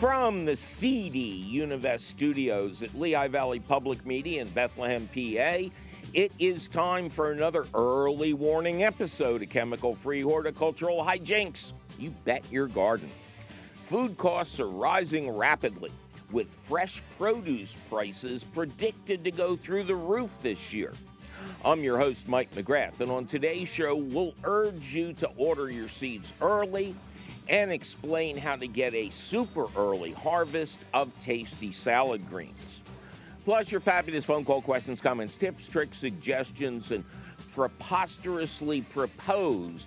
From the CD Univest studios at Lehigh Valley Public Media in Bethlehem, PA, it is time for another early warning episode of Chemical Free Horticultural Hijinks. You bet your garden. Food costs are rising rapidly, with fresh produce prices predicted to go through the roof this year. I'm your host, Mike McGrath, and on today's show, we'll urge you to order your seeds early and explain how to get a super early harvest of tasty salad greens. Plus, your fabulous phone call questions, comments, tips, tricks, suggestions, and preposterously proposed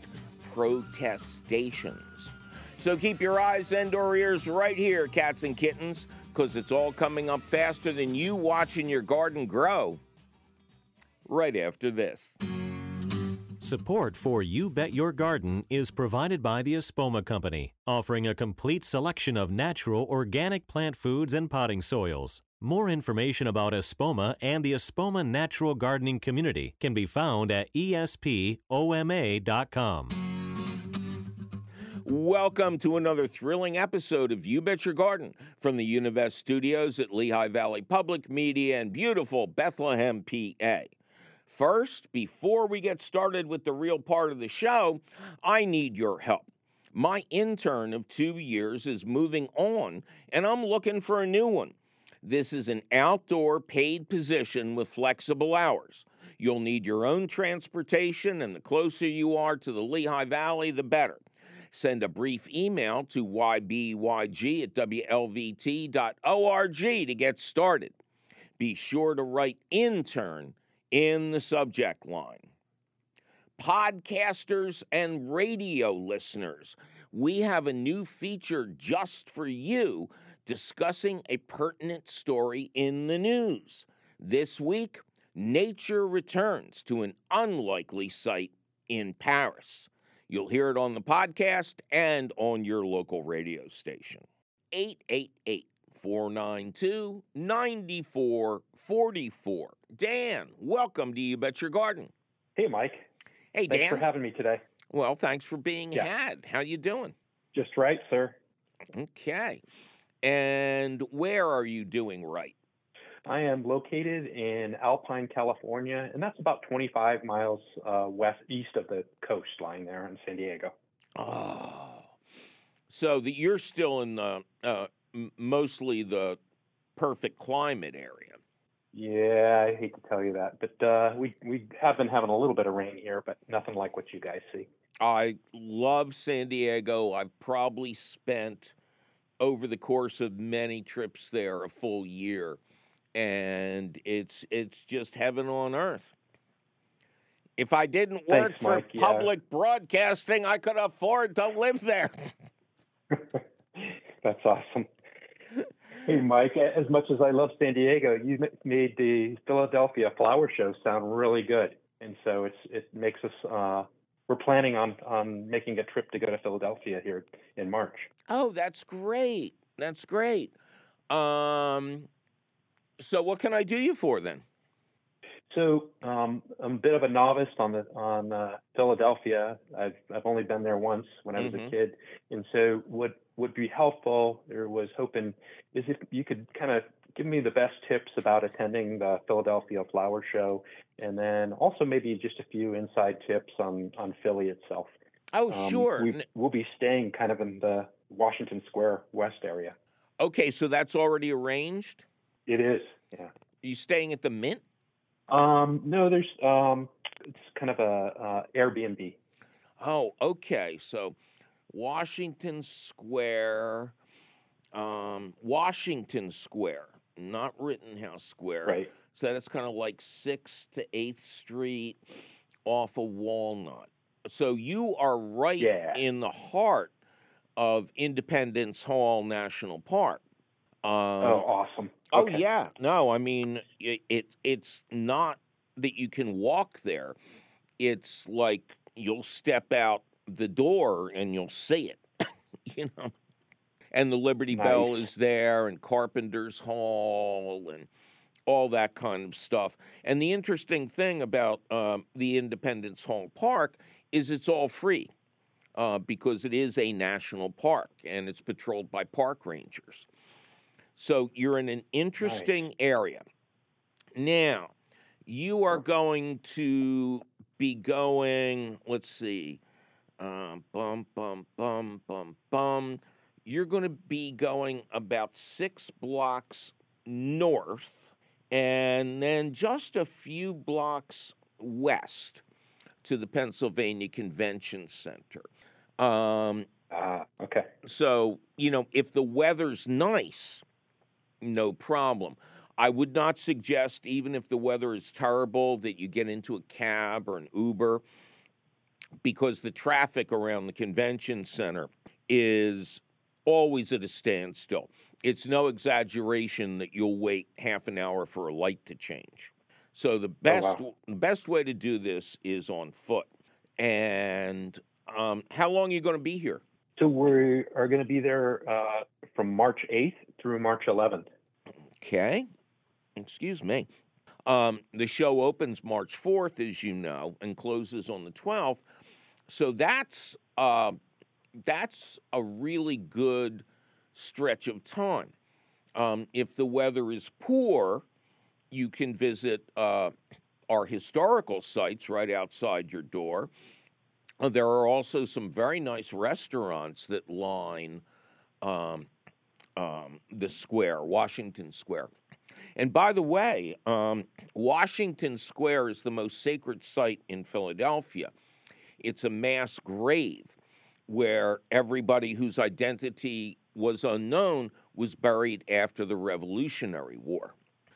protestations. So keep your eyes and or ears right here, cats and kittens, because it's all coming up faster than you watching your garden grow right after this. Support for You Bet Your Garden is provided by the Espoma Company, offering a complete selection of natural organic plant foods and potting soils. More information about Espoma and the Espoma Natural Gardening Community can be found at espoma.com. Welcome to another thrilling episode of You Bet Your Garden from the Univest studios at Lehigh Valley Public Media in beautiful Bethlehem, PA. First, before we get started with the real part of the show, I need your help. My intern of two years is moving on, and I'm looking for a new one. This is an outdoor paid position with flexible hours. You'll need your own transportation, and the closer you are to the Lehigh Valley, the better. Send a brief email to ybyg at wlvt.org to get started. Be sure to write intern in the subject line. Podcasters and radio listeners, we have a new feature just for you discussing a pertinent story in the news. This week, nature returns to an unlikely site in Paris. You'll hear it on the podcast and on your local radio station. 888 492 9444. Dan, welcome to You Bet Your Garden. Hey, Mike. Hey, Thanks Dan. for having me today. well, thanks for being Yeah. had. How you doing? Just right, sir. Okay. And where are you doing right? I am located in Alpine, California, and that's about 25 miles uh, west east of the coastline there in San Diego. Oh. So that you're still in the uh, m- mostly the perfect climate area. Yeah, I hate to tell you that, but uh, we we have been having a little bit of rain here, but nothing like what you guys see. I love San Diego. I've probably spent over the course of many trips there a full year and it's it's just heaven on earth. If I didn't work Thanks, for Mike. Yeah. public broadcasting, I could afford to live there. That's awesome. Hey, Mike, as much as I love San Diego, you made the Philadelphia Flower Show sound really good. And so it's it makes us, uh, we're planning on, on making a trip to go to Philadelphia here in March. Oh, that's great. That's great. Um, so what can I do you for then? So um, I'm a bit of a novice on the on uh, Philadelphia. I've I've only been there once when I was Mhm. a kid, and so what would be helpful or was hoping is if you could kind of give me the best tips about attending the Philadelphia Flower Show, and then also maybe just a few inside tips on on Philly itself. Oh, Um, sure. We, we'll be staying kind of in the Washington Square West area. Okay, so that's already arranged. It is, yeah. Are you staying at the Mint? Um, no, there's um, it's kind of a uh, Airbnb. Oh, okay. So Washington Square, um, Washington Square, not Rittenhouse Square. Right. So that's kind of like 6th to 8th Street off of Walnut. So you are right Yeah. in the heart of Independence Hall National Park. Um, oh, awesome. Oh yeah, no, I mean it, it. It's not that you can walk there. It's like you'll step out the door and you'll see it, you know. And the Liberty Bell is there, and Carpenter's Hall, and all that kind of stuff. And the interesting thing about um, the Independence Hall Park is it's all free. uh, because it is a national park and it's patrolled by park rangers. So you're in an interesting area. Now, you are going to be going, let's see, um, bum, bum, bum, bum, bum. You're going to be going about six blocks north and then just a few blocks west to the Pennsylvania Convention Center. Um, Ah, okay. so, you know, if the weather's nice, no problem. I would not suggest, even if the weather is terrible, that you get into a cab or an Uber because the traffic around the convention center is always at a standstill. It's no exaggeration that you'll wait half an hour for a light to change. So the best wow. the best way to do this is on foot. And um, how long are you going to be here? So we are going to be there uh, from March 8th through March 11th. Okay. Excuse me. Um, the show opens March 4th, as you know, and closes on the 12th. So that's uh, that's a really good stretch of time. Um, if the weather is poor, you can visit uh, our historical sites right outside your door. Uh, there are also some very nice restaurants that line um, um, the square, Washington Square. And by the way, um, Washington Square is the most sacred site in Philadelphia. It's a mass grave where everybody whose identity was unknown was buried after the Revolutionary War.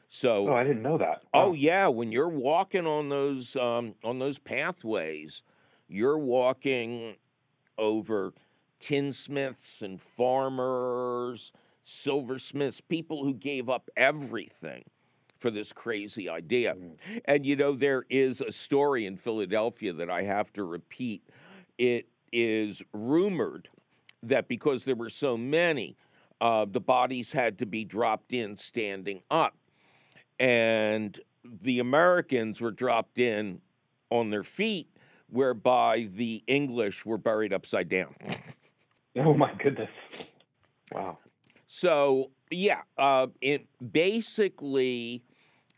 So Oh, I didn't know that. Oh Wow. yeah, when you're walking on those um, on those pathways, you're walking over tinsmiths and farmers, silversmiths, people who gave up everything for this crazy idea. Mm. And you know, there is a story in Philadelphia that I have to repeat. It is rumored that because there were so many, uh, the bodies had to be dropped in standing up and the Americans were dropped in on their feet, whereby the English were buried upside down. Oh my goodness. Wow. So yeah, uh, it basically,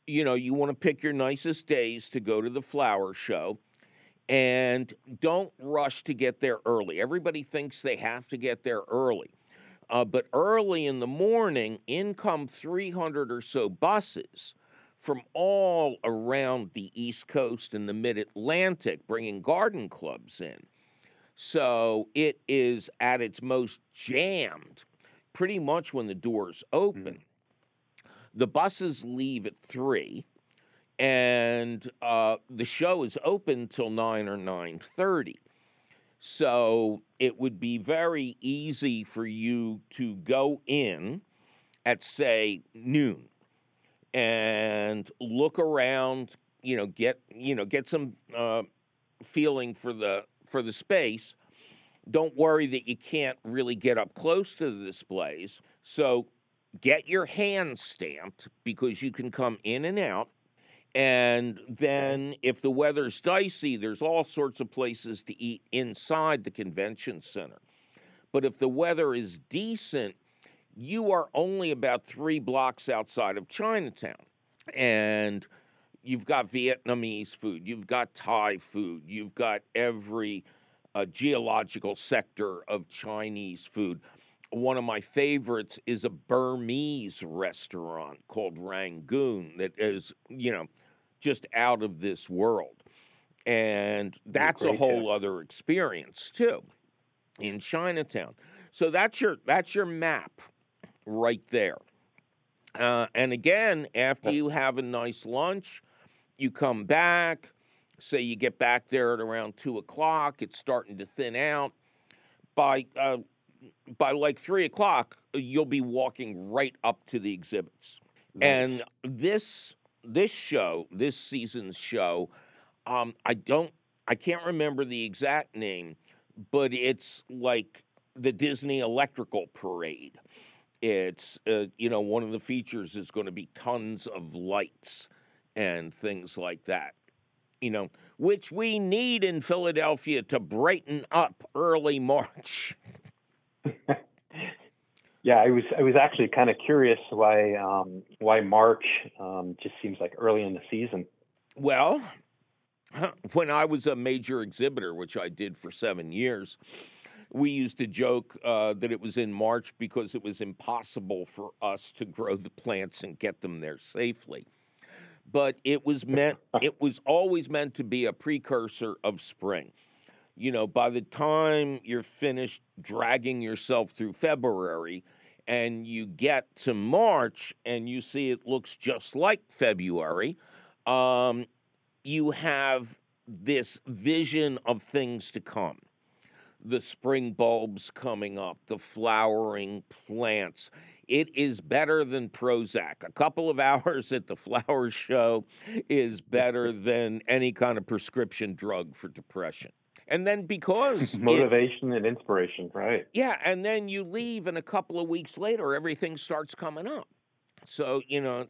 you know, you want to pick your nicest days to go to the flower show, and don't rush to get there early. Everybody thinks they have to get there early. Uh, but early in the morning, in come 300 or so buses from all around the East Coast and the Mid Atlantic, bringing garden clubs in. So it is at its most jammed pretty much when the doors open. The buses leave at three, and uh, the show is open till nine or nine thirty. So it would be very easy for you to go in at say noon and look around. You know, get you know get some uh, feeling for the for the space. Don't worry that you can't really get up close to the displays. So get your hand stamped because you can come in and out. And then, if the weather's dicey, there's all sorts of places to eat inside the convention center. But if the weather is decent, you are only about three blocks outside of Chinatown. And you've got Vietnamese food, you've got Thai food, you've got every uh, geological sector of Chinese food. One of my favorites is a Burmese restaurant called Rangoon that is, you know, just out of this world. And that's a whole yeah. other experience too in Chinatown. So that's your that's your map right there. Uh, and again, after you have a nice lunch, you come back. Say you get back there at around two o'clock. It's starting to thin out. By uh, by like three o'clock, you'll be walking right up to the exhibits. Nice. And this this show, this season's show, um, I don't, I can't remember the exact name, but it's like the Disney Electrical Parade. It's, uh, you know, one of the features is going to be tons of lights and things like that. You know, which we need in Philadelphia to brighten up early March. yeah, I was I was actually kind of curious why um, why March um, just seems like early in the season. Well, when I was a major exhibitor, which I did for seven years, we used to joke uh, that it was in March because it was impossible for us to grow the plants and get them there safely. But it was meant, it was always meant to be a precursor of spring. You know, by the time you're finished dragging yourself through February and you get to March and you see it looks just like February, um, you have this vision of things to come the spring bulbs coming up, the flowering plants. It is better than Prozac. A couple of hours at the flower show is better than any kind of prescription drug for depression. And then because motivation it, and inspiration, right? Yeah, and then you leave, and a couple of weeks later, everything starts coming up. So, you know,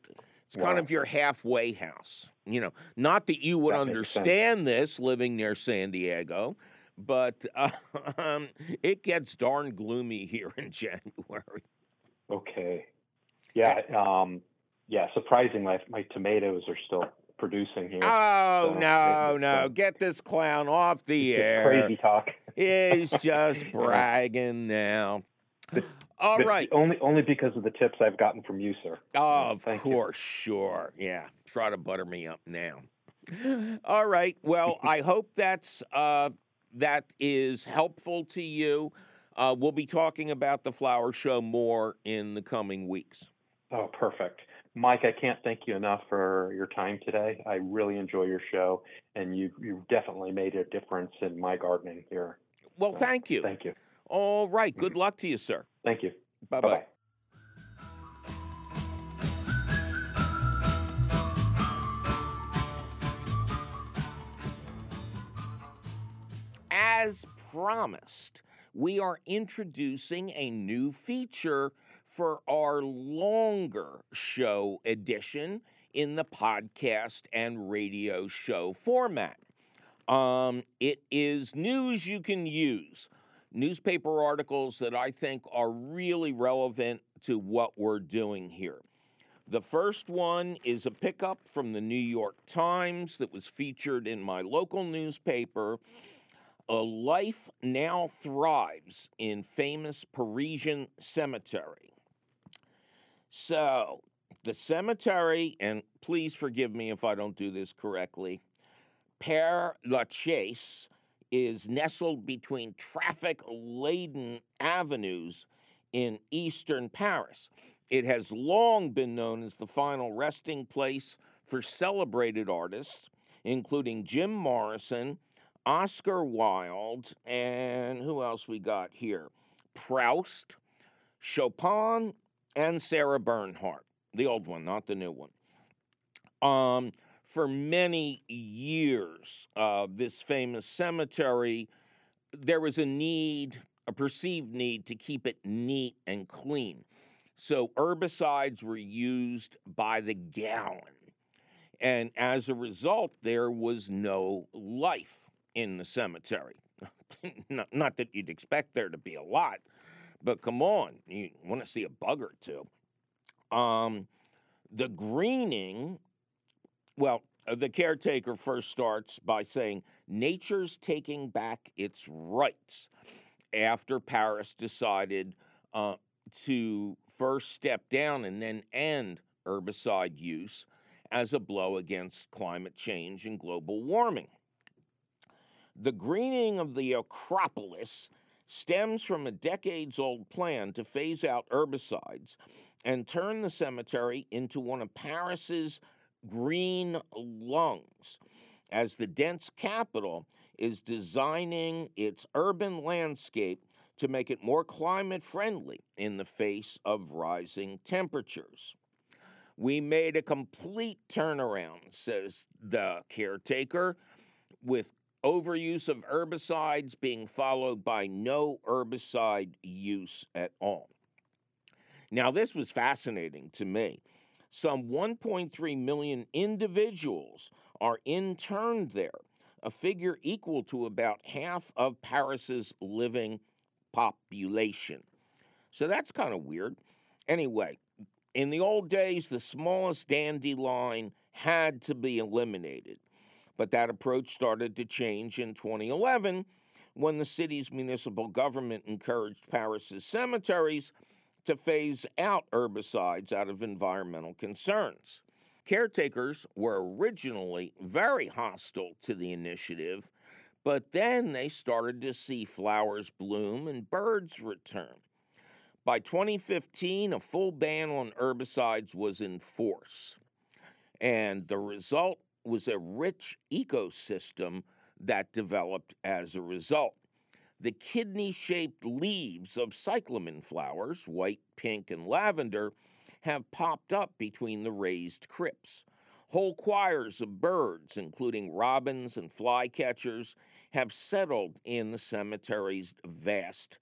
it's wow. kind of your halfway house. You know, not that you would that understand this living near San Diego, but uh, um, it gets darn gloomy here in January. Okay. Yeah. Um, yeah. Surprisingly, my tomatoes are still producing here. Oh so no, no! Get this clown off the air. Crazy talk. He's just bragging now. But, All but right. Only, only because of the tips I've gotten from you, sir. Oh, of Thank course, you. sure. Yeah. Try to butter me up now. All right. Well, I hope that's uh, that is helpful to you. Uh, we'll be talking about the flower show more in the coming weeks. Oh, perfect. Mike, I can't thank you enough for your time today. I really enjoy your show, and you you definitely made a difference in my gardening here. Well, so, thank you. Thank you. All right. Good mm-hmm. luck to you, sir. Thank you. Bye bye. as promised, we are introducing a new feature for our longer show edition in the podcast and radio show format. Um, it is news you can use, newspaper articles that I think are really relevant to what we're doing here. The first one is a pickup from the New York Times that was featured in my local newspaper a life now thrives in famous Parisian cemetery. So, the cemetery, and please forgive me if I don't do this correctly, Père Lachaise is nestled between traffic laden avenues in eastern Paris. It has long been known as the final resting place for celebrated artists, including Jim Morrison Oscar Wilde, and who else we got here? Proust, Chopin, and Sarah Bernhardt, the old one, not the new one. Um, for many years, uh, this famous cemetery, there was a need, a perceived need to keep it neat and clean. So herbicides were used by the gallon. And as a result, there was no life in the cemetery. not, not that you'd expect there to be a lot, but come on, you want to see a bug or two. Um, the greening, well, uh, the caretaker first starts by saying nature's taking back its rights after Paris decided uh, to first step down and then end herbicide use as a blow against climate change and global warming. The greening of the necropolis stems from a decades old plan to phase out herbicides and turn the cemetery into one of Paris's green lungs, as the dense capital is designing its urban landscape to make it more climate friendly in the face of rising temperatures. We made a complete turnaround, says the caretaker, with overuse of herbicides being followed by no herbicide use at all. Now, this was fascinating to me. Some 1.3 million individuals are interned there, a figure equal to about half of Paris's living population. So that's kind of weird. Anyway, in the old days, the smallest dandelion had to be eliminated. But that approach started to change in 2011 when the city's municipal government encouraged Paris's cemeteries to phase out herbicides out of environmental concerns. Caretakers were originally very hostile to the initiative, but then they started to see flowers bloom and birds return. By 2015, a full ban on herbicides was in force, and the result was a rich ecosystem that developed as a result. The kidney shaped leaves of cyclamen flowers, white, pink, and lavender, have popped up between the raised crypts. Whole choirs of birds, including robins and flycatchers, have settled in the cemetery's vast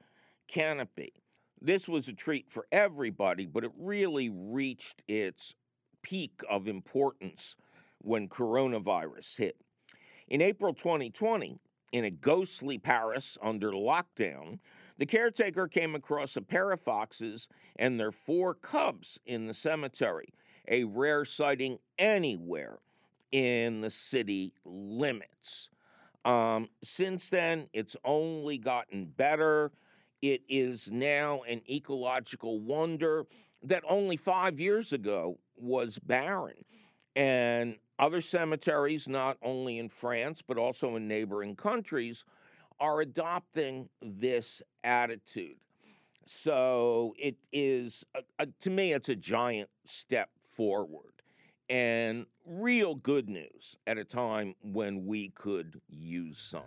canopy. This was a treat for everybody, but it really reached its peak of importance when coronavirus hit. In April 2020, in a ghostly Paris under lockdown, the caretaker came across a pair of foxes and their four cubs in the cemetery, a rare sighting anywhere in the city limits. Um, since then, it's only gotten better. It is now an ecological wonder that only five years ago was barren. And other cemeteries, not only in France, but also in neighboring countries, are adopting this attitude. So it is, a, a, to me, it's a giant step forward and real good news at a time when we could use some.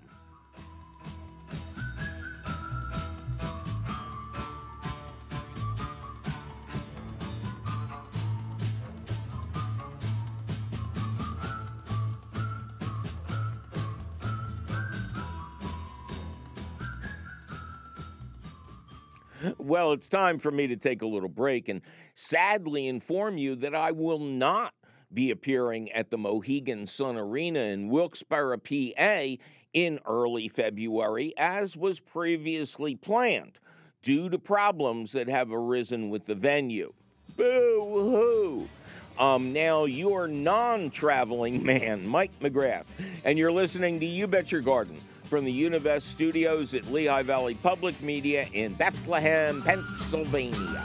Well, it's time for me to take a little break and sadly inform you that I will not be appearing at the Mohegan Sun Arena in Wilkes-Barre, PA in early February, as was previously planned, due to problems that have arisen with the venue. Boo hoo! Um, now, your non traveling man, Mike McGrath, and you're listening to You Bet Your Garden from the Univest studios at Lehigh Valley Public Media in Bethlehem, Pennsylvania.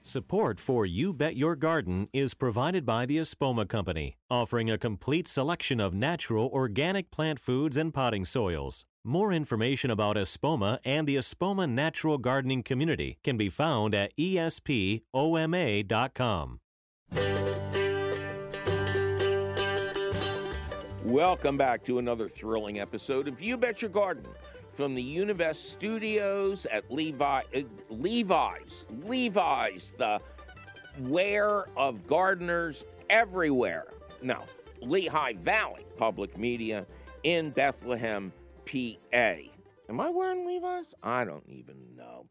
Support for You Bet Your Garden is provided by the Espoma Company, offering a complete selection of natural organic plant foods and potting soils. More information about Espoma and the Espoma Natural Gardening Community can be found at espoma.com. Welcome back to another thrilling episode of You Bet Your Garden from the Univest studios at Levi, uh, Levi's. Levi's, the wear of gardeners everywhere. Now, Lehigh Valley Public Media in Bethlehem, PA. Am I wearing Levi's? I don't even know.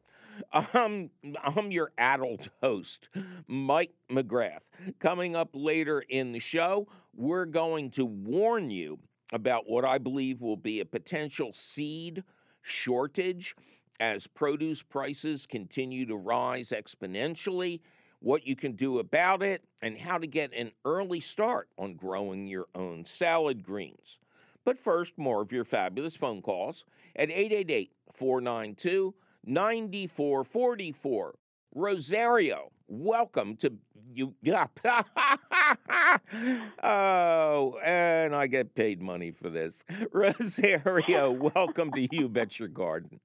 Um, I'm your adult host, Mike McGrath. Coming up later in the show, we're going to warn you about what I believe will be a potential seed shortage as produce prices continue to rise exponentially, what you can do about it, and how to get an early start on growing your own salad greens. But first, more of your fabulous phone calls at 888 492 9444. Rosario, welcome to you. Yeah. oh, and I get paid money for this. Rosario, welcome to You Bet Your Garden.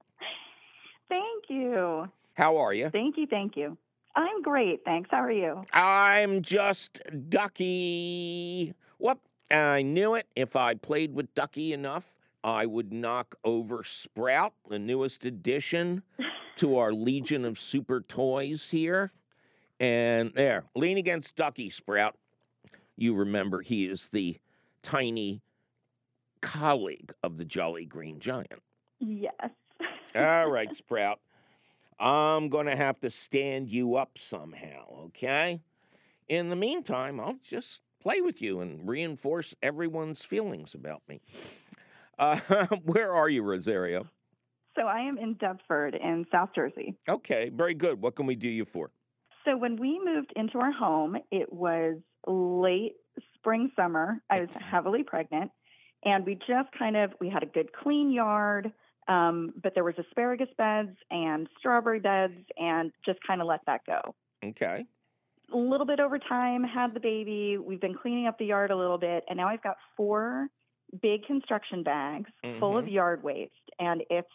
Thank you. How are you? Thank you. Thank you. I'm great. Thanks. How are you? I'm just ducky. Whoop. I knew it. If I played with Ducky enough, I would knock over Sprout, the newest addition to our Legion of Super Toys here. And there, lean against Ducky, Sprout. You remember he is the tiny colleague of the Jolly Green Giant. Yes. All right, Sprout. I'm going to have to stand you up somehow, okay? In the meantime, I'll just play with you and reinforce everyone's feelings about me. Uh, where are you, Rosario? So I am in Deptford in South Jersey. Okay, very good. What can we do you for? So when we moved into our home, it was late spring summer. I was heavily pregnant, and we just kind of we had a good clean yard, um, but there was asparagus beds and strawberry beds, and just kind of let that go. Okay. A little bit over time, had the baby. We've been cleaning up the yard a little bit, and now I've got four big construction bags full of Mhm. yard waste, and it's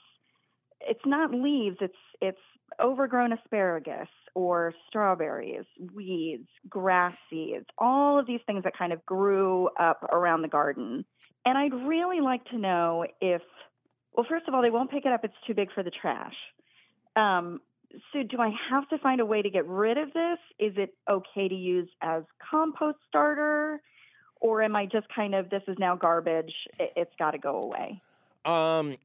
it's not leaves. It's it's overgrown asparagus or strawberries, weeds, grass seeds, all of these things that kind of grew up around the garden. And I'd really like to know if, well, first of all, they won't pick it up. It's too big for the trash. Um, so, do I have to find a way to get rid of this? Is it okay to use as compost starter? Or am I just kind of, this is now garbage, it, it's got to go away? Um,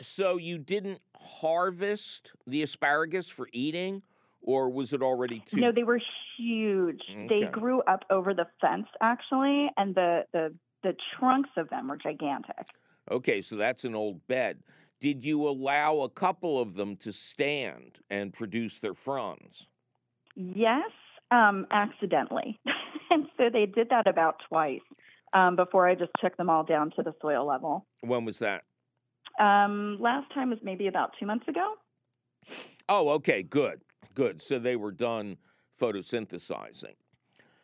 so you didn't harvest the asparagus for eating, or was it already too? No, they were huge. They grew up over the fence actually, and the the the trunks of them were gigantic. Okay, so that's an old bed. Did you allow a couple of them to stand and produce their fronds? Yes, um, accidentally, and so they did that about twice um, before I just took them all down to the soil level. When was that? Um, last time was maybe about two months ago. Oh, okay, good, good. So they were done photosynthesizing.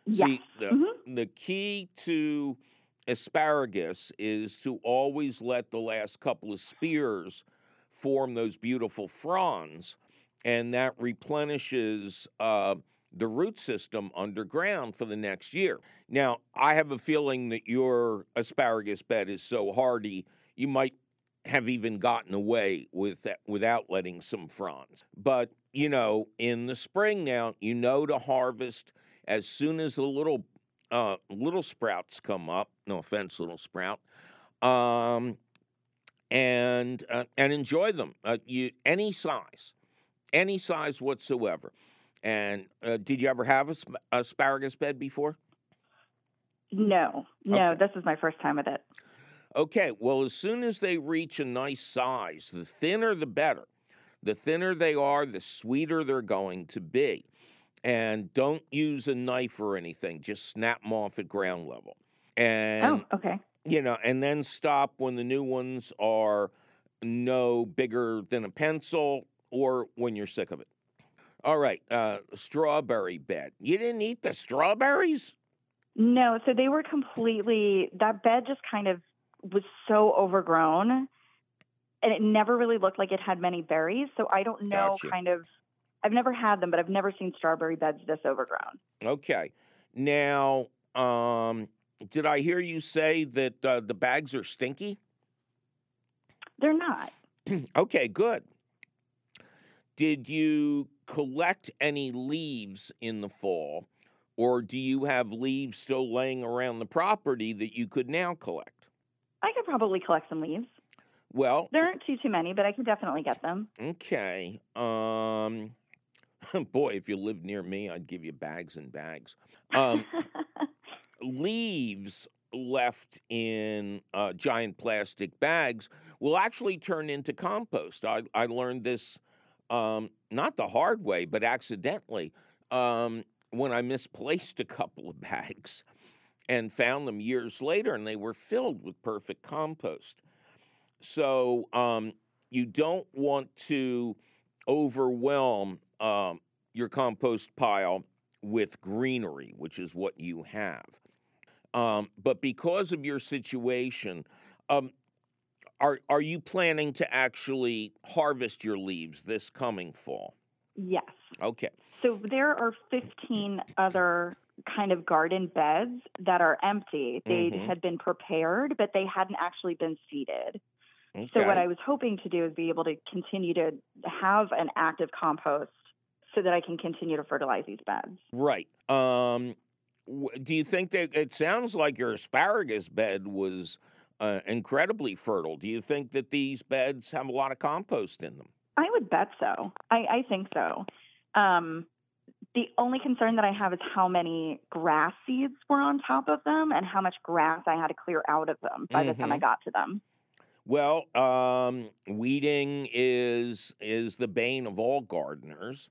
Yes. See, the, Mhm. the key to asparagus is to always let the last couple of spears form those beautiful fronds, and that replenishes uh, the root system underground for the next year. Now, I have a feeling that your asparagus bed is so hardy, you might have even gotten away with that without letting some fronds. But, you know, in the spring now, you know to harvest as soon as the little uh, little sprouts come up. No offense, little sprout. Um, and uh, and enjoy them. Uh, you any size, any size whatsoever. And uh, did you ever have a sp- asparagus bed before? No, no, Okay. this is my first time with it. Okay, well, as soon as they reach a nice size, the thinner the better. The thinner they are, the sweeter they're going to be. And don't use a knife or anything, just snap them off at ground level. And, oh, okay. you know, and then stop when the new ones are no bigger than a pencil or when you're sick of it. All right, uh, strawberry bed. You didn't eat the strawberries? No, so they were completely that bed just kind of was so overgrown and it never really looked like it had many berries. So I don't know Gotcha. kind of I've never had them, but I've never seen strawberry beds this overgrown. Okay. Now, um, did I hear you say that uh, the bags are stinky? They're not. okay, good. Did you collect any leaves in the fall, or do you have leaves still laying around the property that you could now collect? I could probably collect some leaves. Well, There aren't too too many, but I can definitely get them. okay. Um, boy, if you lived near me, I'd give you bags and bags. Um, leaves left in uh, giant plastic bags will actually turn into compost. I, I learned this um, not the hard way, but accidentally um, when I misplaced a couple of bags and found them years later, and they were filled with perfect compost. So um, you don't want to overwhelm um, your compost pile with greenery, which is what you have. Um, but because of your situation, um, are are you planning to actually harvest your leaves this coming fall? yes. Okay. So there are 15 other kind of garden beds that are empty. They Mhm. had been prepared, but they hadn't actually been seeded. Okay. So what I was hoping to do is be able to continue to have an active compost so that I can continue to fertilize these beds. right. Um, do you think that it sounds like your asparagus bed was uh, incredibly fertile? Do you think that these beds have a lot of compost in them? I would bet so. I, I think so. Um, the only concern that I have is how many grass seeds were on top of them and how much grass I had to clear out of them by the time I Mhm. got to them. Well, um, weeding is is the bane of all gardeners.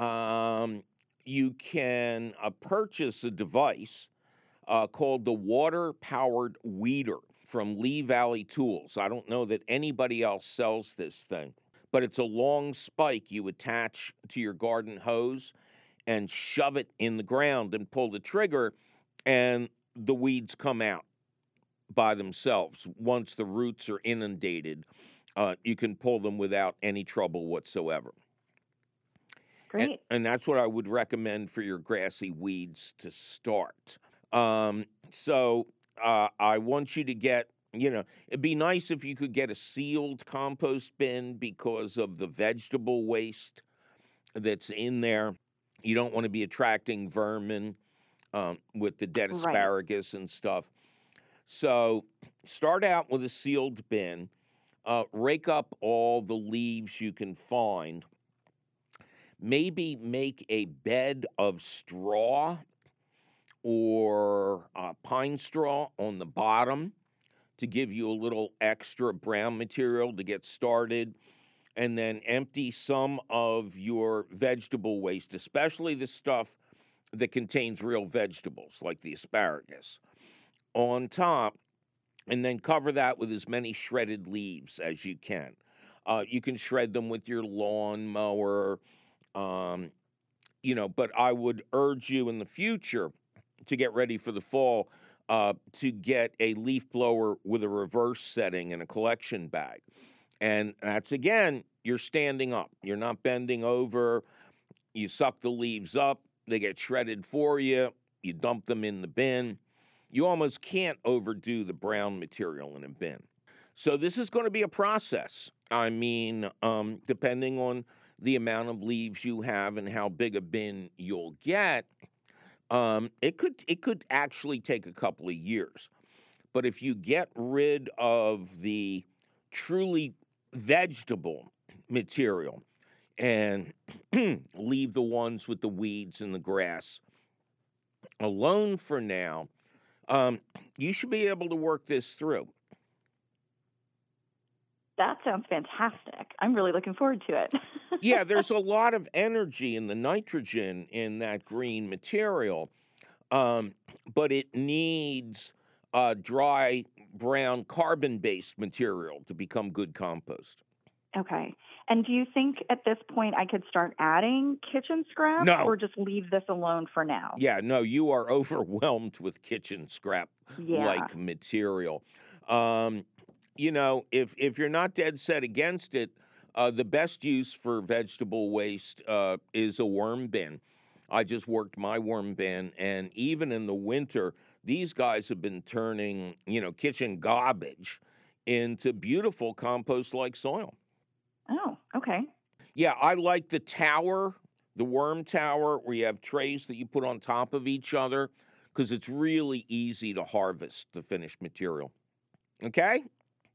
Um, you can uh, purchase a device uh, called the water powered weeder from Lee Valley Tools. I don't know that anybody else sells this thing, but it's a long spike you attach to your garden hose and shove it in the ground and pull the trigger, and the weeds come out by themselves. Once the roots are inundated, uh, you can pull them without any trouble whatsoever. And, Great. and that's what I would recommend for your grassy weeds to start. Um, so uh, I want you to get, you know, it'd be nice if you could get a sealed compost bin because of the vegetable waste that's in there. You don't want to be attracting vermin um, with the dead Right. asparagus and stuff. So start out with a sealed bin. Uh, rake up all the leaves you can find. Maybe make a bed of straw or uh, pine straw on the bottom to give you a little extra brown material to get started. And then empty some of your vegetable waste, especially the stuff that contains real vegetables like the asparagus, on top and then cover that with as many shredded leaves as you can. Uh, you can shred them with your lawnmower, um, you know, but I would urge you in the future to get ready for the fall uh, to get a leaf blower with a reverse setting and a collection bag. And that's again, you're standing up, you're not bending over. You suck the leaves up, they get shredded for you, you dump them in the bin you almost can't overdo the brown material in a bin. So this is going to be a process. I mean, um, depending on the amount of leaves you have and how big a bin you'll get, um, it could it could actually take a couple of years. But if you get rid of the truly vegetable material and leave the ones with the weeds and the grass alone for now, um, you should be able to work this through. That sounds fantastic. I'm really looking forward to it. yeah, there's a lot of energy in the nitrogen in that green material, um, but it needs uh, dry, brown, carbon based material to become good compost. Okay. And do you think at this point I could start adding kitchen scraps No. or just leave this alone for now? Yeah, no, you are overwhelmed with kitchen scrap Yeah. like material. Um, you know, if if you're not dead set against it, uh, the best use for vegetable waste uh, is a worm bin. I just worked my worm bin, and even in the winter, these guys have been turning you know kitchen garbage into beautiful compost-like soil. Oh, okay. Yeah, I like the tower, the worm tower, where you have trays that you put on top of each other because it's really easy to harvest the finished material. Okay?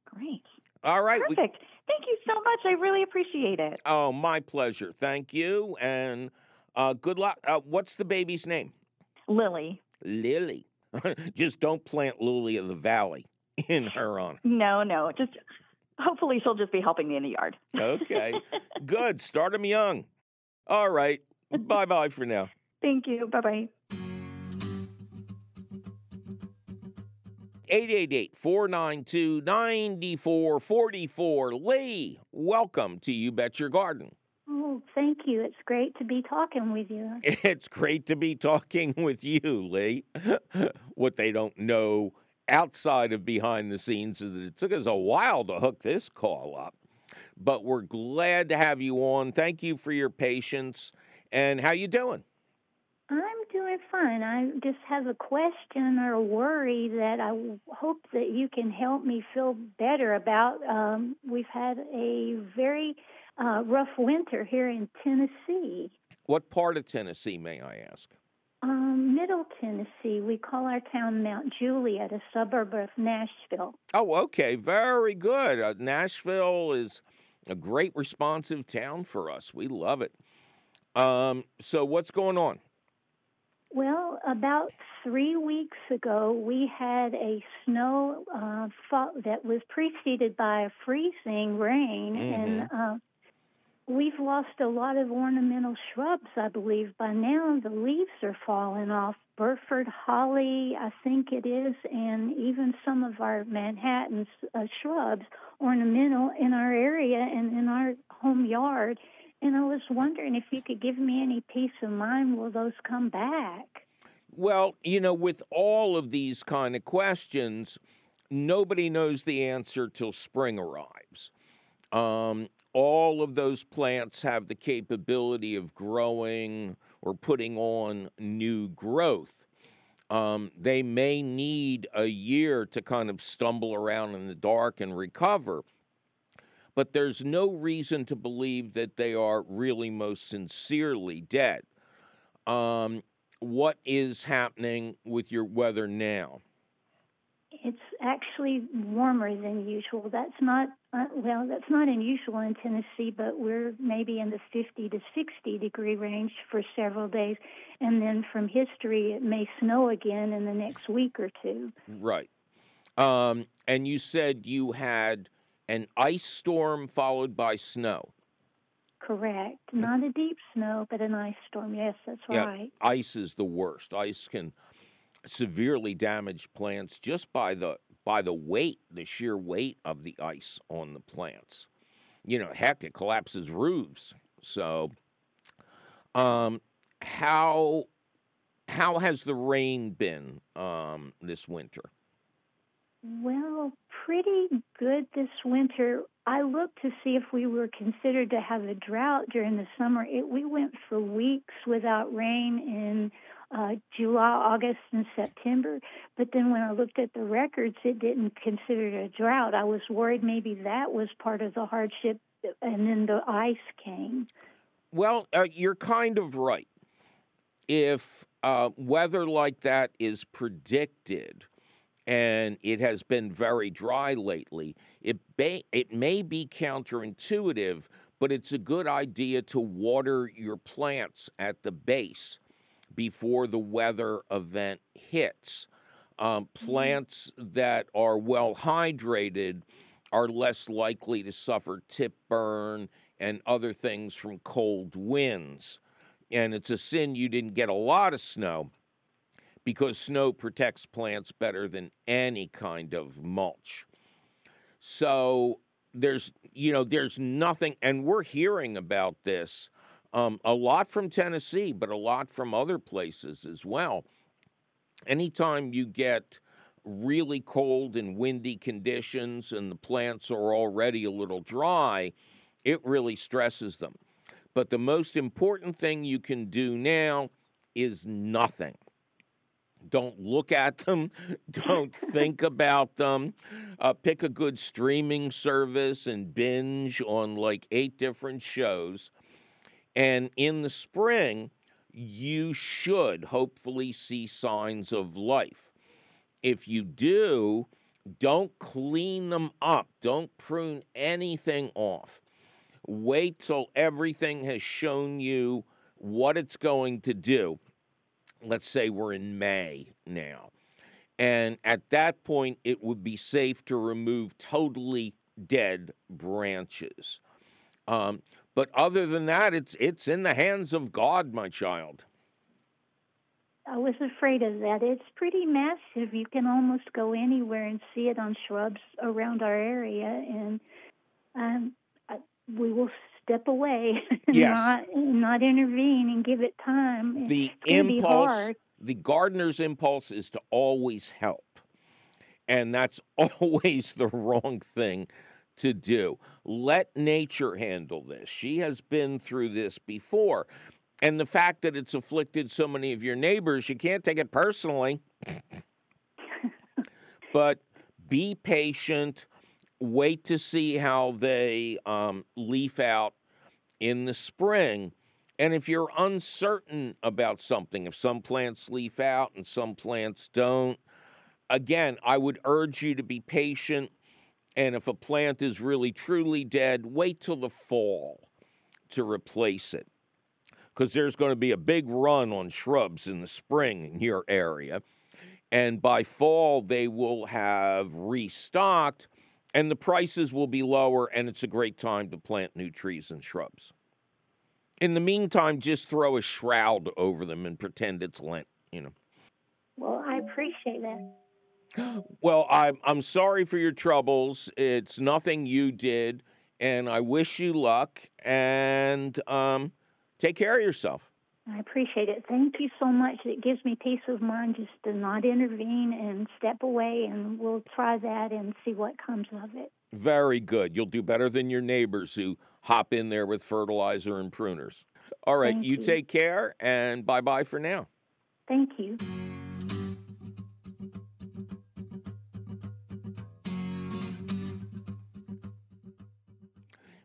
Great. All right. we- Perfect. Thank you so much. I really appreciate it. oh, my pleasure. Thank you. And uh, good luck. Uh, what's the baby's name? Lily. Lily. Just don't plant Lily of the Valley in her honor. No, no. Just hopefully she'll just be helping me in the yard. Okay. Good. Start them young. All right. Bye bye for now. Thank you. Bye bye. 888 492 9444. Lee, welcome to You Bet Your Garden. Oh, thank you. It's great to be talking with you. It's great to be talking with you, Lee. what they don't know outside of behind the scenes is that it took us a while to hook this call up. But we're glad to have you on. Thank you for your patience. And how you doing? I'm doing fine. I just have a question or a worry that I hope that you can help me feel better about. Um, we've had a very uh, rough winter here in Tennessee. What part of Tennessee, may I ask? Um, Middle Tennessee. We call our town Mount Juliet, a suburb of Nashville. Oh, okay. Very good. Uh, Nashville is a great responsive town for us. We love it. Um, so, what's going on? Well, about three weeks ago, we had a snow uh, fall that was preceded by a freezing rain, Mhm. and uh, we've lost a lot of ornamental shrubs. I believe by now the leaves are falling off. Burford holly, I think it is, and even some of our Manhattan uh, shrubs, ornamental in our area and in our home yard. And I was wondering if you could give me any peace of mind. Will those come back? Well, you know, with all of these kind of questions, nobody knows the answer till spring arrives. Um, all of those plants have the capability of growing or putting on new growth. Um, they may need a year to kind of stumble around in the dark and recover, but there's no reason to believe that they are really most sincerely dead. Um, what is happening with your weather now? It's actually warmer than usual. That's not uh, well. That's not unusual in Tennessee, but we're maybe in the 50 to 60 degree range for several days, and then from history, it may snow again in the next week or two. Right. Um, and you said you had an ice storm followed by snow. Correct. Not a deep snow, but an ice storm. Yes, that's Yeah. right. Ice is the worst. Ice can severely damage plants just by the by the weight, the sheer weight of the ice on the plants. You know, heck, it collapses roofs. So, um, how how has the rain been um, this winter? Well, pretty good this winter. I looked to see if we were considered to have a drought during the summer. It, we went for weeks without rain in uh, July, August, and September. But then when I looked at the records, it didn't consider it a drought. I was worried maybe that was part of the hardship, and then the ice came. Well, uh, you're kind of right. If uh, weather like that is predicted, and it has been very dry lately, it may, it may be counterintuitive, but it's a good idea to water your plants at the base before the weather event hits. Um, plants that are well hydrated are less likely to suffer tip burn and other things from cold winds. And it's a sin you didn't get a lot of snow because snow protects plants better than any kind of mulch. So there's, you know, there's nothing, and we're hearing about this um, a lot from Tennessee, but a lot from other places as well. Anytime you get really cold and windy conditions and the plants are already a little dry, it really stresses them. But the most important thing you can do now is nothing. Don't look at them. Don't think about them. Uh, pick a good streaming service and binge on like eight different shows. And in the spring, you should hopefully see signs of life. If you do, don't clean them up, don't prune anything off. Wait till everything has shown you what it's going to do. Let's say we're in May now. And at that point, it would be safe to remove totally dead branches. Um, but other than that, it's it's in the hands of God, my child. I was afraid of that. It's pretty massive. You can almost go anywhere and see it on shrubs around our area, and um, I, we will step away Yes. not not intervene and give it time. The it's gonna be impulse, the gardener's impulse is to always help. And that's always the wrong thing to do. Let nature handle this. She has been through this before. And the fact that it's afflicted so many of your neighbors, you can't take it personally. but be patient. Wait to see how they um, leaf out in the spring. And if you're uncertain about something, if some plants leaf out and some plants don't, again, I would urge you to be patient And if a plant is really truly dead, wait till the fall to replace it. Because there's going to be a big run on shrubs in the spring in your area. And by fall, they will have restocked and the prices will be lower, and it's a great time to plant new trees and shrubs. In the meantime, just throw a shroud over them and pretend it's Lent, you know. Well, I appreciate that. Well, I'm I'm sorry for your troubles. It's nothing you did, and I wish you luck. And um, take care of yourself. I appreciate it. Thank you so much. It gives me peace of mind just to not intervene and step away, and we'll try that and see what comes of it. Very good. You'll do better than your neighbors who hop in there with fertilizer and pruners. All right, you you. take care, and bye bye for now. Thank you.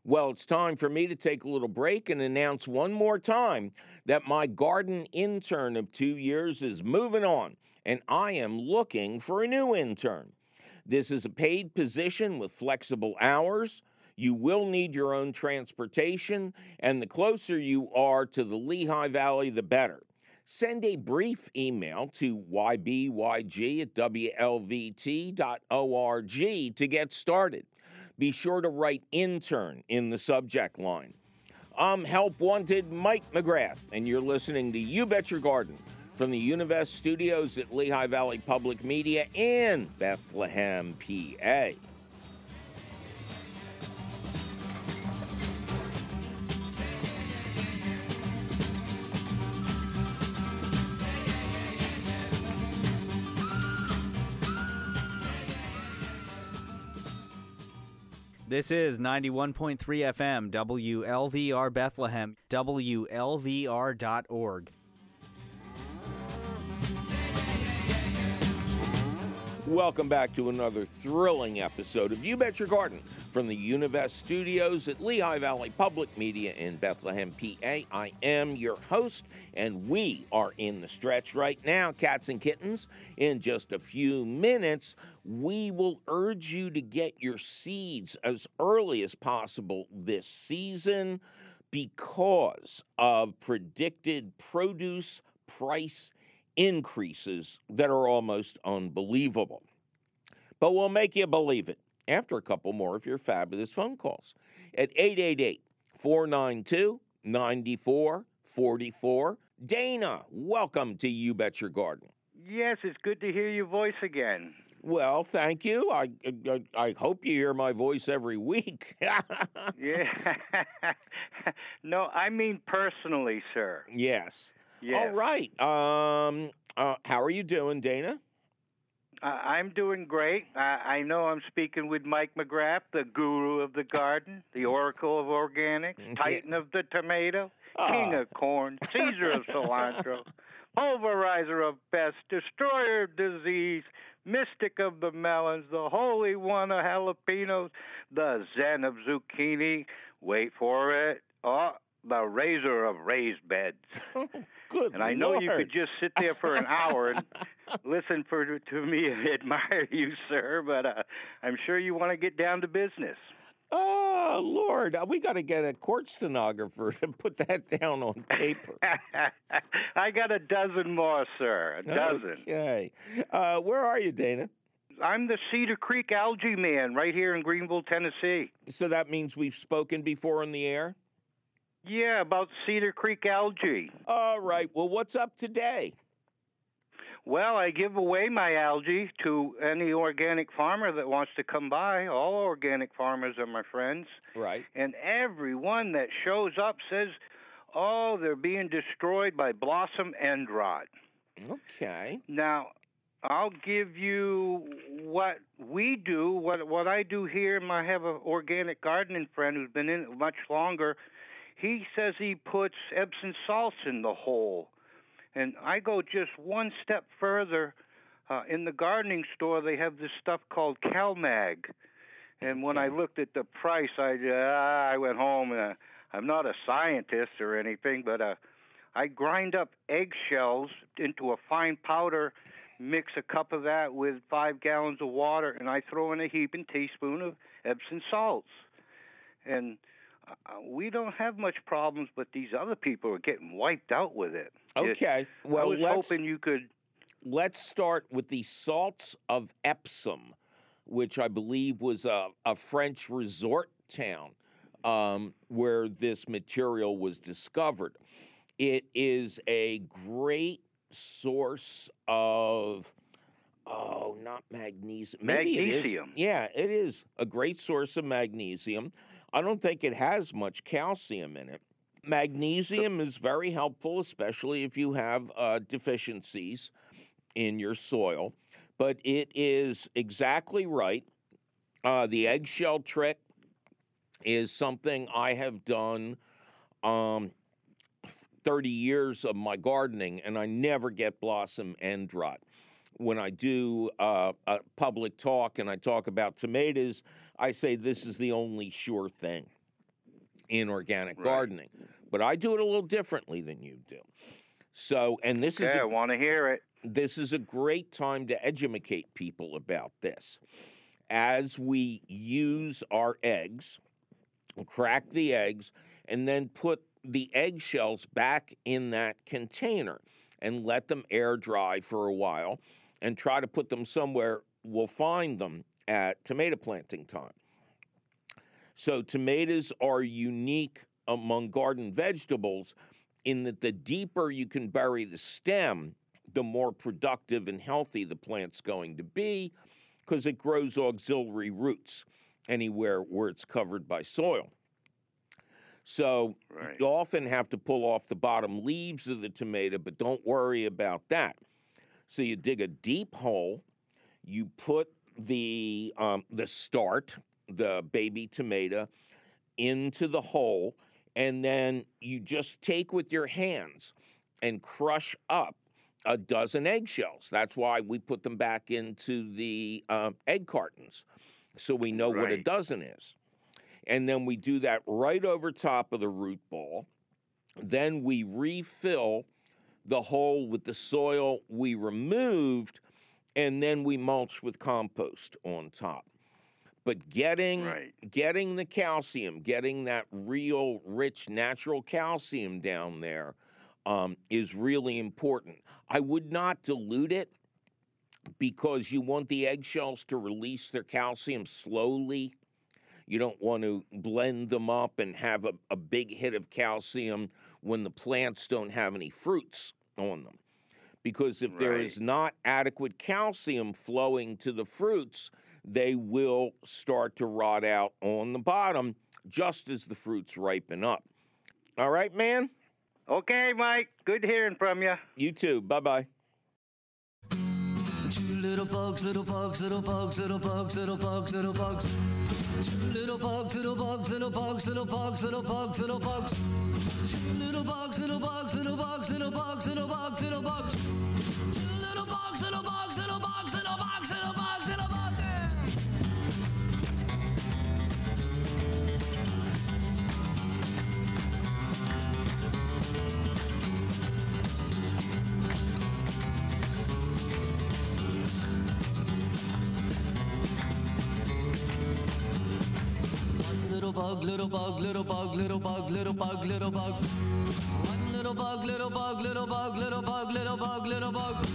Well, it's time for me to take a little break and announce one more time that my garden intern of two years is moving on, and I am looking for a new intern. This is a paid position with flexible hours. You will need your own transportation, and the closer you are to the Lehigh Valley, the better. Send a brief email to ybyg at wlvt.org to get started. Be sure to write intern in the subject line. I'm Help Wanted Mike McGrath, and you're listening to You Bet Your Garden from the Univest studios at Lehigh Valley Public Media in Bethlehem, PA. This is 91.3 FM, WLVR Bethlehem, WLVR.org. Welcome back to another thrilling episode of You Bet Your Garden from the Univest studios at Lehigh Valley Public Media in Bethlehem, PA. I am your host, and we are in the stretch right now, cats and kittens. In just a few minutes, we will urge you to get your seeds as early as possible this season because of predicted produce price increases that are almost unbelievable. But we'll make you believe it after a couple more of your fabulous phone calls at 888 492 9444. Dana, welcome to You Bet Your Garden. Yes, it's good to hear your voice again. Well, thank you. I, I, I hope you hear my voice every week. Yeah. no, I mean personally, sir. yes. Yes. All right. Um, uh, how are you doing, Dana? Uh, I'm doing great. I, I know I'm speaking with Mike McGrath, the guru of the garden, the oracle of organics, titan of the tomato, king Ah. of corn, Caesar of cilantro, pulverizer of pests, destroyer of disease, mystic of the melons, the holy one of jalapenos, the zen of zucchini. Wait for it. Oh, the raiser of raised beds. Good. And I know you could just sit there for an hour and listen for to me and admire you, sir. But uh, I'm sure you want to get down to business. Oh Lord, uh, we got to get a court stenographer to put that down on paper. I got a dozen more, sir. A dozen. Okay. Uh, where are you, Dana? I'm the Cedar Creek algae man right here in Greenville, Tennessee. So that means we've spoken before on the air. Yeah, about Cedar Creek algae. All right. Well, what's up today? Well, I give away my algae to any organic farmer that wants to come by. All organic farmers are my friends. Right. and everyone that shows up says, "Oh, they're being destroyed by blossom end rot." Okay. Now, I'll give you what we do, what what I do here. I have an organic gardening friend who's been in it much longer. He says he puts Epsom salts in the hole, and I go just one step further. Uh, in the gardening store, they have this stuff called CalMag, and when I looked at the price, I uh, I went home. And, uh, I'm not a scientist or anything, but uh, I grind up eggshells into a fine powder, mix a cup of that with five gallons of water, and I throw in a heaping teaspoon of Epsom salts. And we don't have much problems, but these other people are getting wiped out with it. Okay. It, well, I was let's, hoping you could. Let's start with the salts of Epsom, which I believe was a, a French resort town um, where this material was discovered. It is a great source of oh, not magnesium. Maybe magnesium. It. Yeah, it is a great source of magnesium. I don't think it has much calcium in it. Magnesium is very helpful, especially if you have uh, deficiencies in your soil. But it is exactly right. Uh, the eggshell trick is something I have done um, 30 years of my gardening, and I never get blossom end rot. When I do uh, a public talk and I talk about tomatoes, I say this is the only sure thing in organic Right. gardening. But I do it a little differently than you do. So, and this is Okay, a I want to hear it. this is a great time to educate people about this. As we use our eggs, crack the eggs, and then put the eggshells back in that container and let them air dry for a while and try to put them somewhere we'll find them at tomato planting time. So, tomatoes are unique among garden vegetables in that the deeper you can bury the stem, the more productive and healthy the plant's going to be because it grows auxiliary roots anywhere where it's covered by soil. So Right. you often have to pull off the bottom leaves of the tomato, but don't worry about that. So you dig a deep hole, you put the um, the start, the baby tomato, into the hole, and then you just take with your hands and crush up a dozen eggshells. That's why we put them back into the uh, egg cartons, so we know what a dozen is. And then we do that right over top of the root ball. Then we refill the hole with the soil we removed, and then we mulch with compost on top. But getting Right. getting the calcium, getting that real rich natural calcium down there um, is really important. I would not dilute it because you want the eggshells to release their calcium slowly. You don't want to blend them up and have a, a big hit of calcium when the plants don't have any fruits on them. Because if there Right. is not adequate calcium flowing to the fruits, they will start to rot out on the bottom just as the fruits ripen up. All right, man? Okay, Mike. Good hearing from you. You too. Bye bye. Two little bugs, little bugs, little bugs, little bugs, little bugs, little bugs. Two little bugs, little bugs, little bugs, little bugs, little bugs, little bugs. Little bugs, little bugs, little bugs, little bugs, little bugs, little bugs. Two little bug, little bug, little bug, little bug, little bug, little bug. One little bug, little bug, little bug, little bug, little bug, little bug.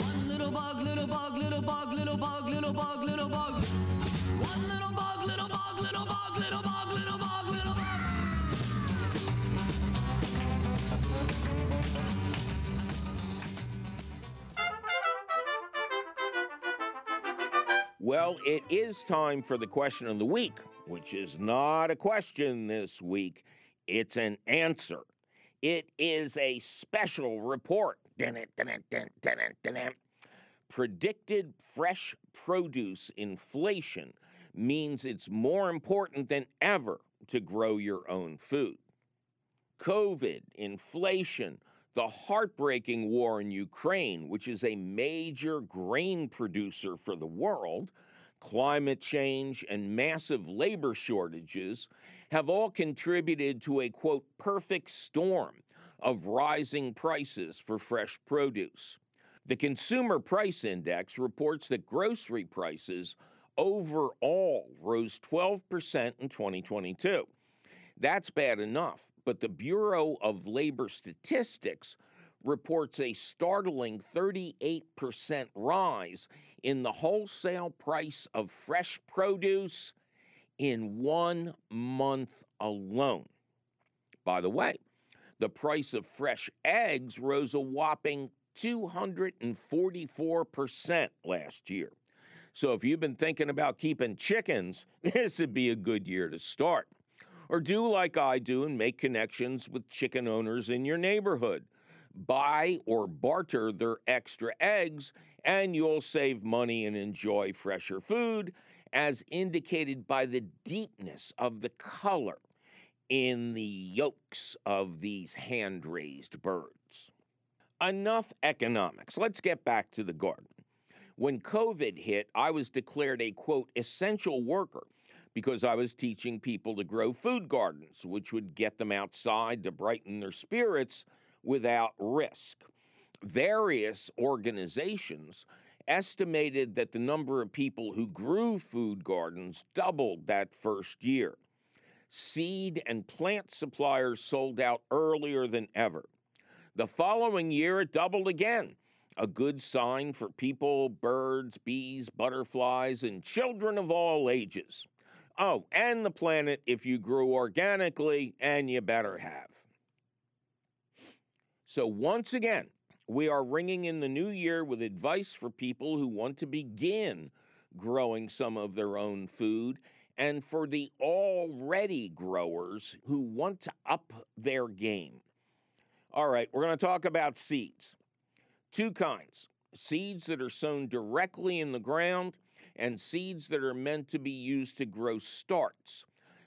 One little bug, little bug, little bug, little bug, little bug, little bug. One little bug, little bug, little bug, little bug, little bug, little bug. Well, it is time for the question of the week, which is not a question this week, it's an answer. It is a special report. Predicted fresh produce inflation means it's more important than ever to grow your own food. COVID, inflation, the heartbreaking war in Ukraine, which is a major grain producer for the world, climate change, and massive labor shortages have all contributed to a quote, perfect storm of rising prices for fresh produce. The Consumer Price Index reports that grocery prices overall rose 12% in 2022. That's bad enough, but the Bureau of Labor Statistics reports a startling 38% rise in the wholesale price of fresh produce in one month alone. By the way, the price of fresh eggs rose a whopping 244% last year. So if you've been thinking about keeping chickens, this would be a good year to start. Or do like I do and make connections with chicken owners in your neighborhood. Buy or barter their extra eggs, and you'll save money and enjoy fresher food, as indicated by the deepness of the color in the yolks of these hand raised birds. Enough economics. Let's get back to the garden. When COVID hit, I was declared a quote, essential worker because I was teaching people to grow food gardens, which would get them outside to brighten their spirits without risk. Various organizations estimated that the number of people who grew food gardens doubled that first year. Seed and plant suppliers sold out earlier than ever. The following year, it doubled again, a good sign for people, birds, bees, butterflies, and children of all ages. Oh, and the planet if you grew organically, and you better have. So, once again, we are ringing in the new year with advice for people who want to begin growing some of their own food and for the already growers who want to up their game. All right, we're going to talk about seeds. Two kinds seeds that are sown directly in the ground and seeds that are meant to be used to grow starts,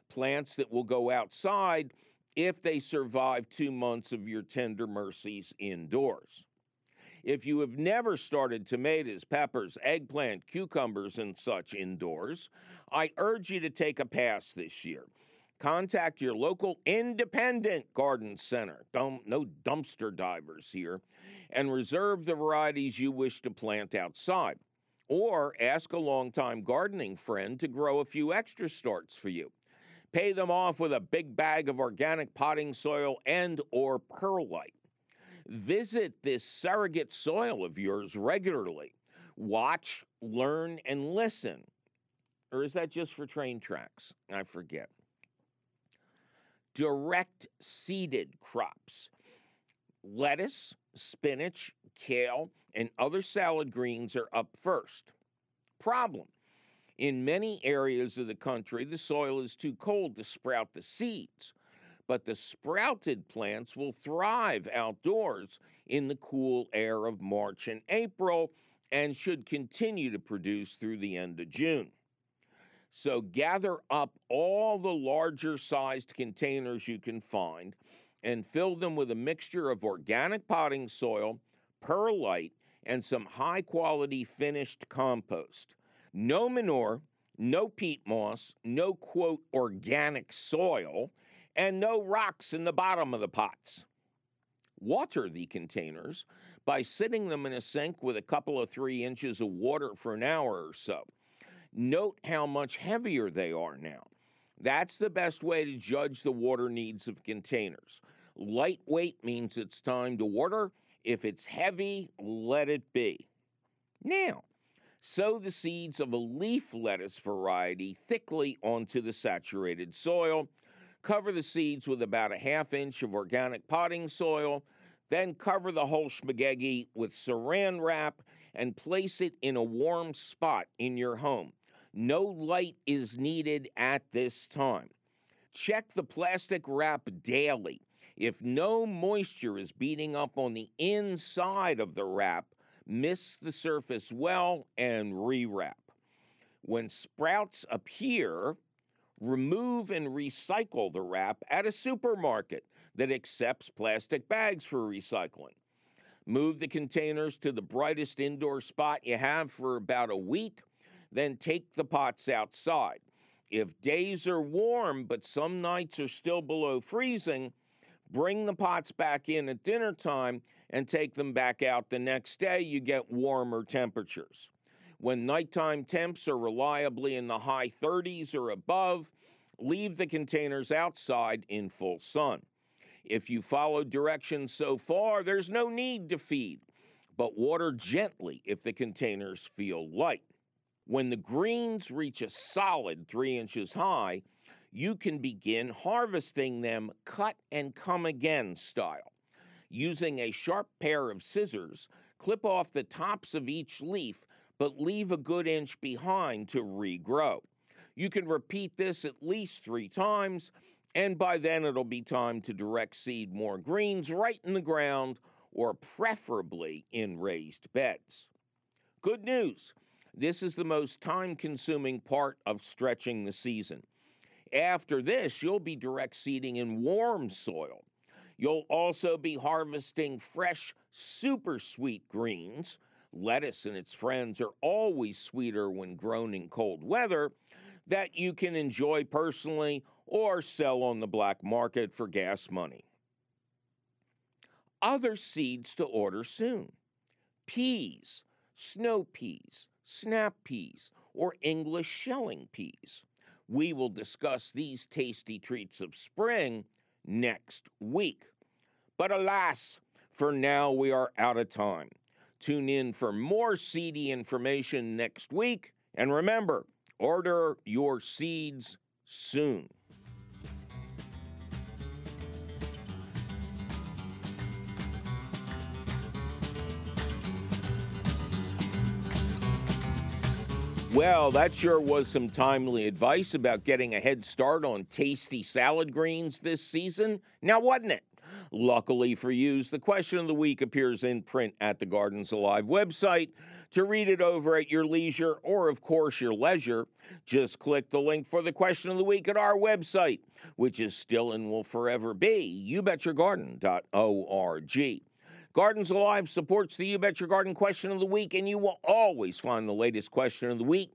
plants that will go outside if they survive two months of your tender mercies indoors. If you have never started tomatoes, peppers, eggplant, cucumbers, and such indoors, I urge you to take a pass this year. Contact your local independent garden center. No dumpster divers here. And reserve the varieties you wish to plant outside. Or ask a longtime gardening friend to grow a few extra starts for you. Pay them off with a big bag of organic potting soil and or perlite. Visit this surrogate soil of yours regularly. Watch, learn, and listen. Or is that just for train tracks? I forget. Direct seeded crops. Lettuce, spinach, kale, and other salad greens are up first. Problem in many areas of the country, the soil is too cold to sprout the seeds, but the sprouted plants will thrive outdoors in the cool air of March and April and should continue to produce through the end of June. So gather up all the larger sized containers you can find and fill them with a mixture of organic potting soil, perlite, and some high quality finished compost. No manure, no peat moss, no quote organic soil, and no rocks in the bottom of the pots. Water the containers by sitting them in a sink with a couple of three inches of water for an hour or so. Note how much heavier they are now. That's the best way to judge the water needs of containers. Lightweight means it's time to water. If it's heavy, let it be. Now, sow the seeds of a leaf lettuce variety thickly onto the saturated soil. Cover the seeds with about a half inch of organic potting soil. Then cover the whole schmagegi with saran wrap and place it in a warm spot in your home. No light is needed at this time. Check the plastic wrap daily. If no moisture is beating up on the inside of the wrap, mist the surface well and rewrap. When sprouts appear, remove and recycle the wrap at a supermarket that accepts plastic bags for recycling. Move the containers to the brightest indoor spot you have for about a week, then take the pots outside. If days are warm but some nights are still below freezing, bring the pots back in at dinner time and take them back out the next day, you get warmer temperatures. When nighttime temps are reliably in the high 30s or above, leave the containers outside in full sun. If you followed directions so far, there's no need to feed, but water gently if the containers feel light. When the greens reach a solid three inches high, you can begin harvesting them cut and come again style. Using a sharp pair of scissors, clip off the tops of each leaf, but leave a good inch behind to regrow. You can repeat this at least three times, and by then it'll be time to direct seed more greens right in the ground or preferably in raised beds. Good news this is the most time consuming part of stretching the season. After this, you'll be direct seeding in warm soil. You'll also be harvesting fresh, super sweet greens. Lettuce and its friends are always sweeter when grown in cold weather that you can enjoy personally or sell on the black market for gas money. Other seeds to order soon peas, snow peas, snap peas, or English shelling peas. We will discuss these tasty treats of spring next week. But alas, for now we are out of time. Tune in for more seedy information next week. And remember, order your seeds soon. Well, that sure was some timely advice about getting a head start on tasty salad greens this season. Now, wasn't it? Luckily for you, the question of the week appears in print at the Gardens Alive website. To read it over at your leisure or, of course, your leisure, just click the link for the question of the week at our website, which is still and will forever be youbetyourgarden.org. Gardens Alive supports the You Bet Your Garden question of the week, and you will always find the latest question of the week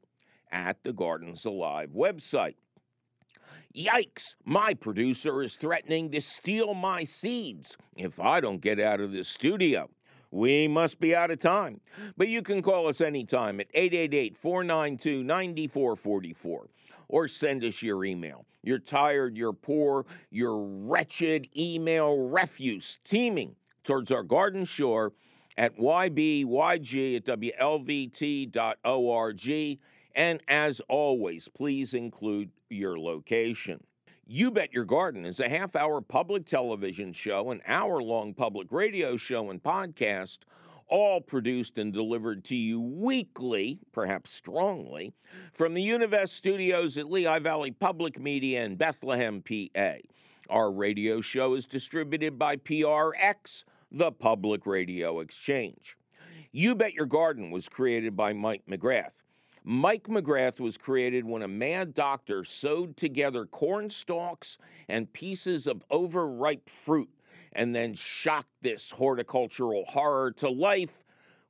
at the Gardens Alive website. Yikes, my producer is threatening to steal my seeds if I don't get out of this studio. We must be out of time. But you can call us anytime at 888 492 9444 or send us your email. You're tired, you're poor, you're wretched email refuse teeming towards our garden shore at ybyg at wlvt.org. And as always, please include your location. You Bet Your Garden is a half hour public television show, an hour long public radio show, and podcast, all produced and delivered to you weekly, perhaps strongly, from the Univest studios at Lehigh Valley Public Media in Bethlehem, PA. Our radio show is distributed by PRX the Public Radio Exchange. You Bet Your Garden was created by Mike McGrath. Mike McGrath was created when a mad doctor sewed together corn stalks and pieces of overripe fruit and then shocked this horticultural horror to life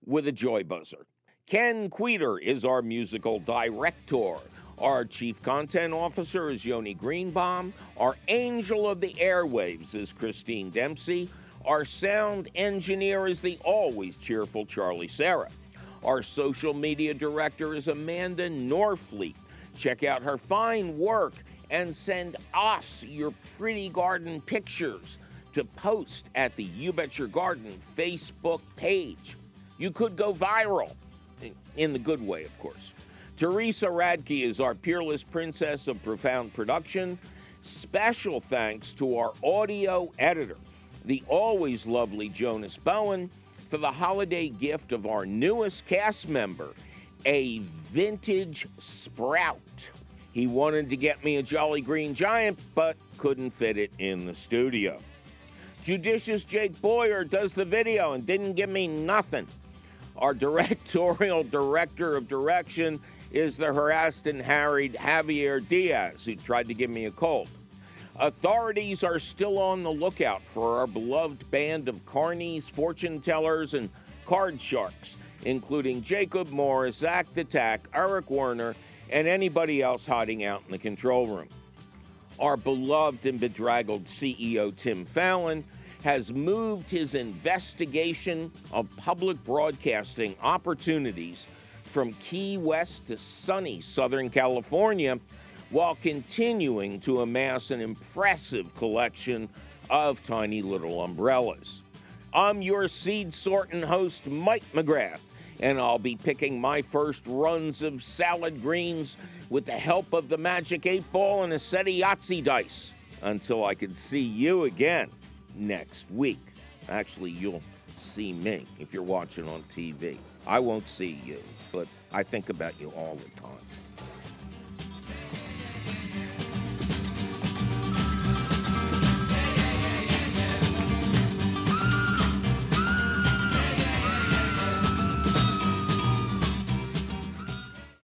with a joy buzzer. Ken Queter is our musical director. Our chief content officer is Yoni Greenbaum. Our angel of the airwaves is Christine Dempsey. Our sound engineer is the always cheerful Charlie Sarah. Our social media director is Amanda Norfleet. Check out her fine work and send us your pretty garden pictures to post at the You Bet Your Garden Facebook page. You could go viral, in the good way, of course. Teresa Radke is our peerless princess of profound production. Special thanks to our audio editor, the always lovely Jonas Bowen, for the holiday gift of our newest cast member, a vintage sprout. He wanted to get me a Jolly Green Giant, but couldn't fit it in the studio. Judicious Jake Boyer does the video and didn't give me nothing. Our directorial director of direction is the harassed and harried Javier Diaz, who tried to give me a cold. Authorities are still on the lookout for our beloved band of carnies, fortune tellers, and card sharks, including Jacob Moore, Zach Attack, Eric Werner, and anybody else hiding out in the control room. Our beloved and bedraggled CEO Tim Fallon has moved his investigation of public broadcasting opportunities from Key West to sunny Southern California while continuing to amass an impressive collection of tiny little umbrellas. I'm your seed sorting host, Mike McGrath, and I'll be picking my first runs of salad greens with the help of the magic eight ball and a set of Yahtzee dice until I can see you again next week. Actually, you'll see me if you're watching on TV. I won't see you, but I think about you all the time.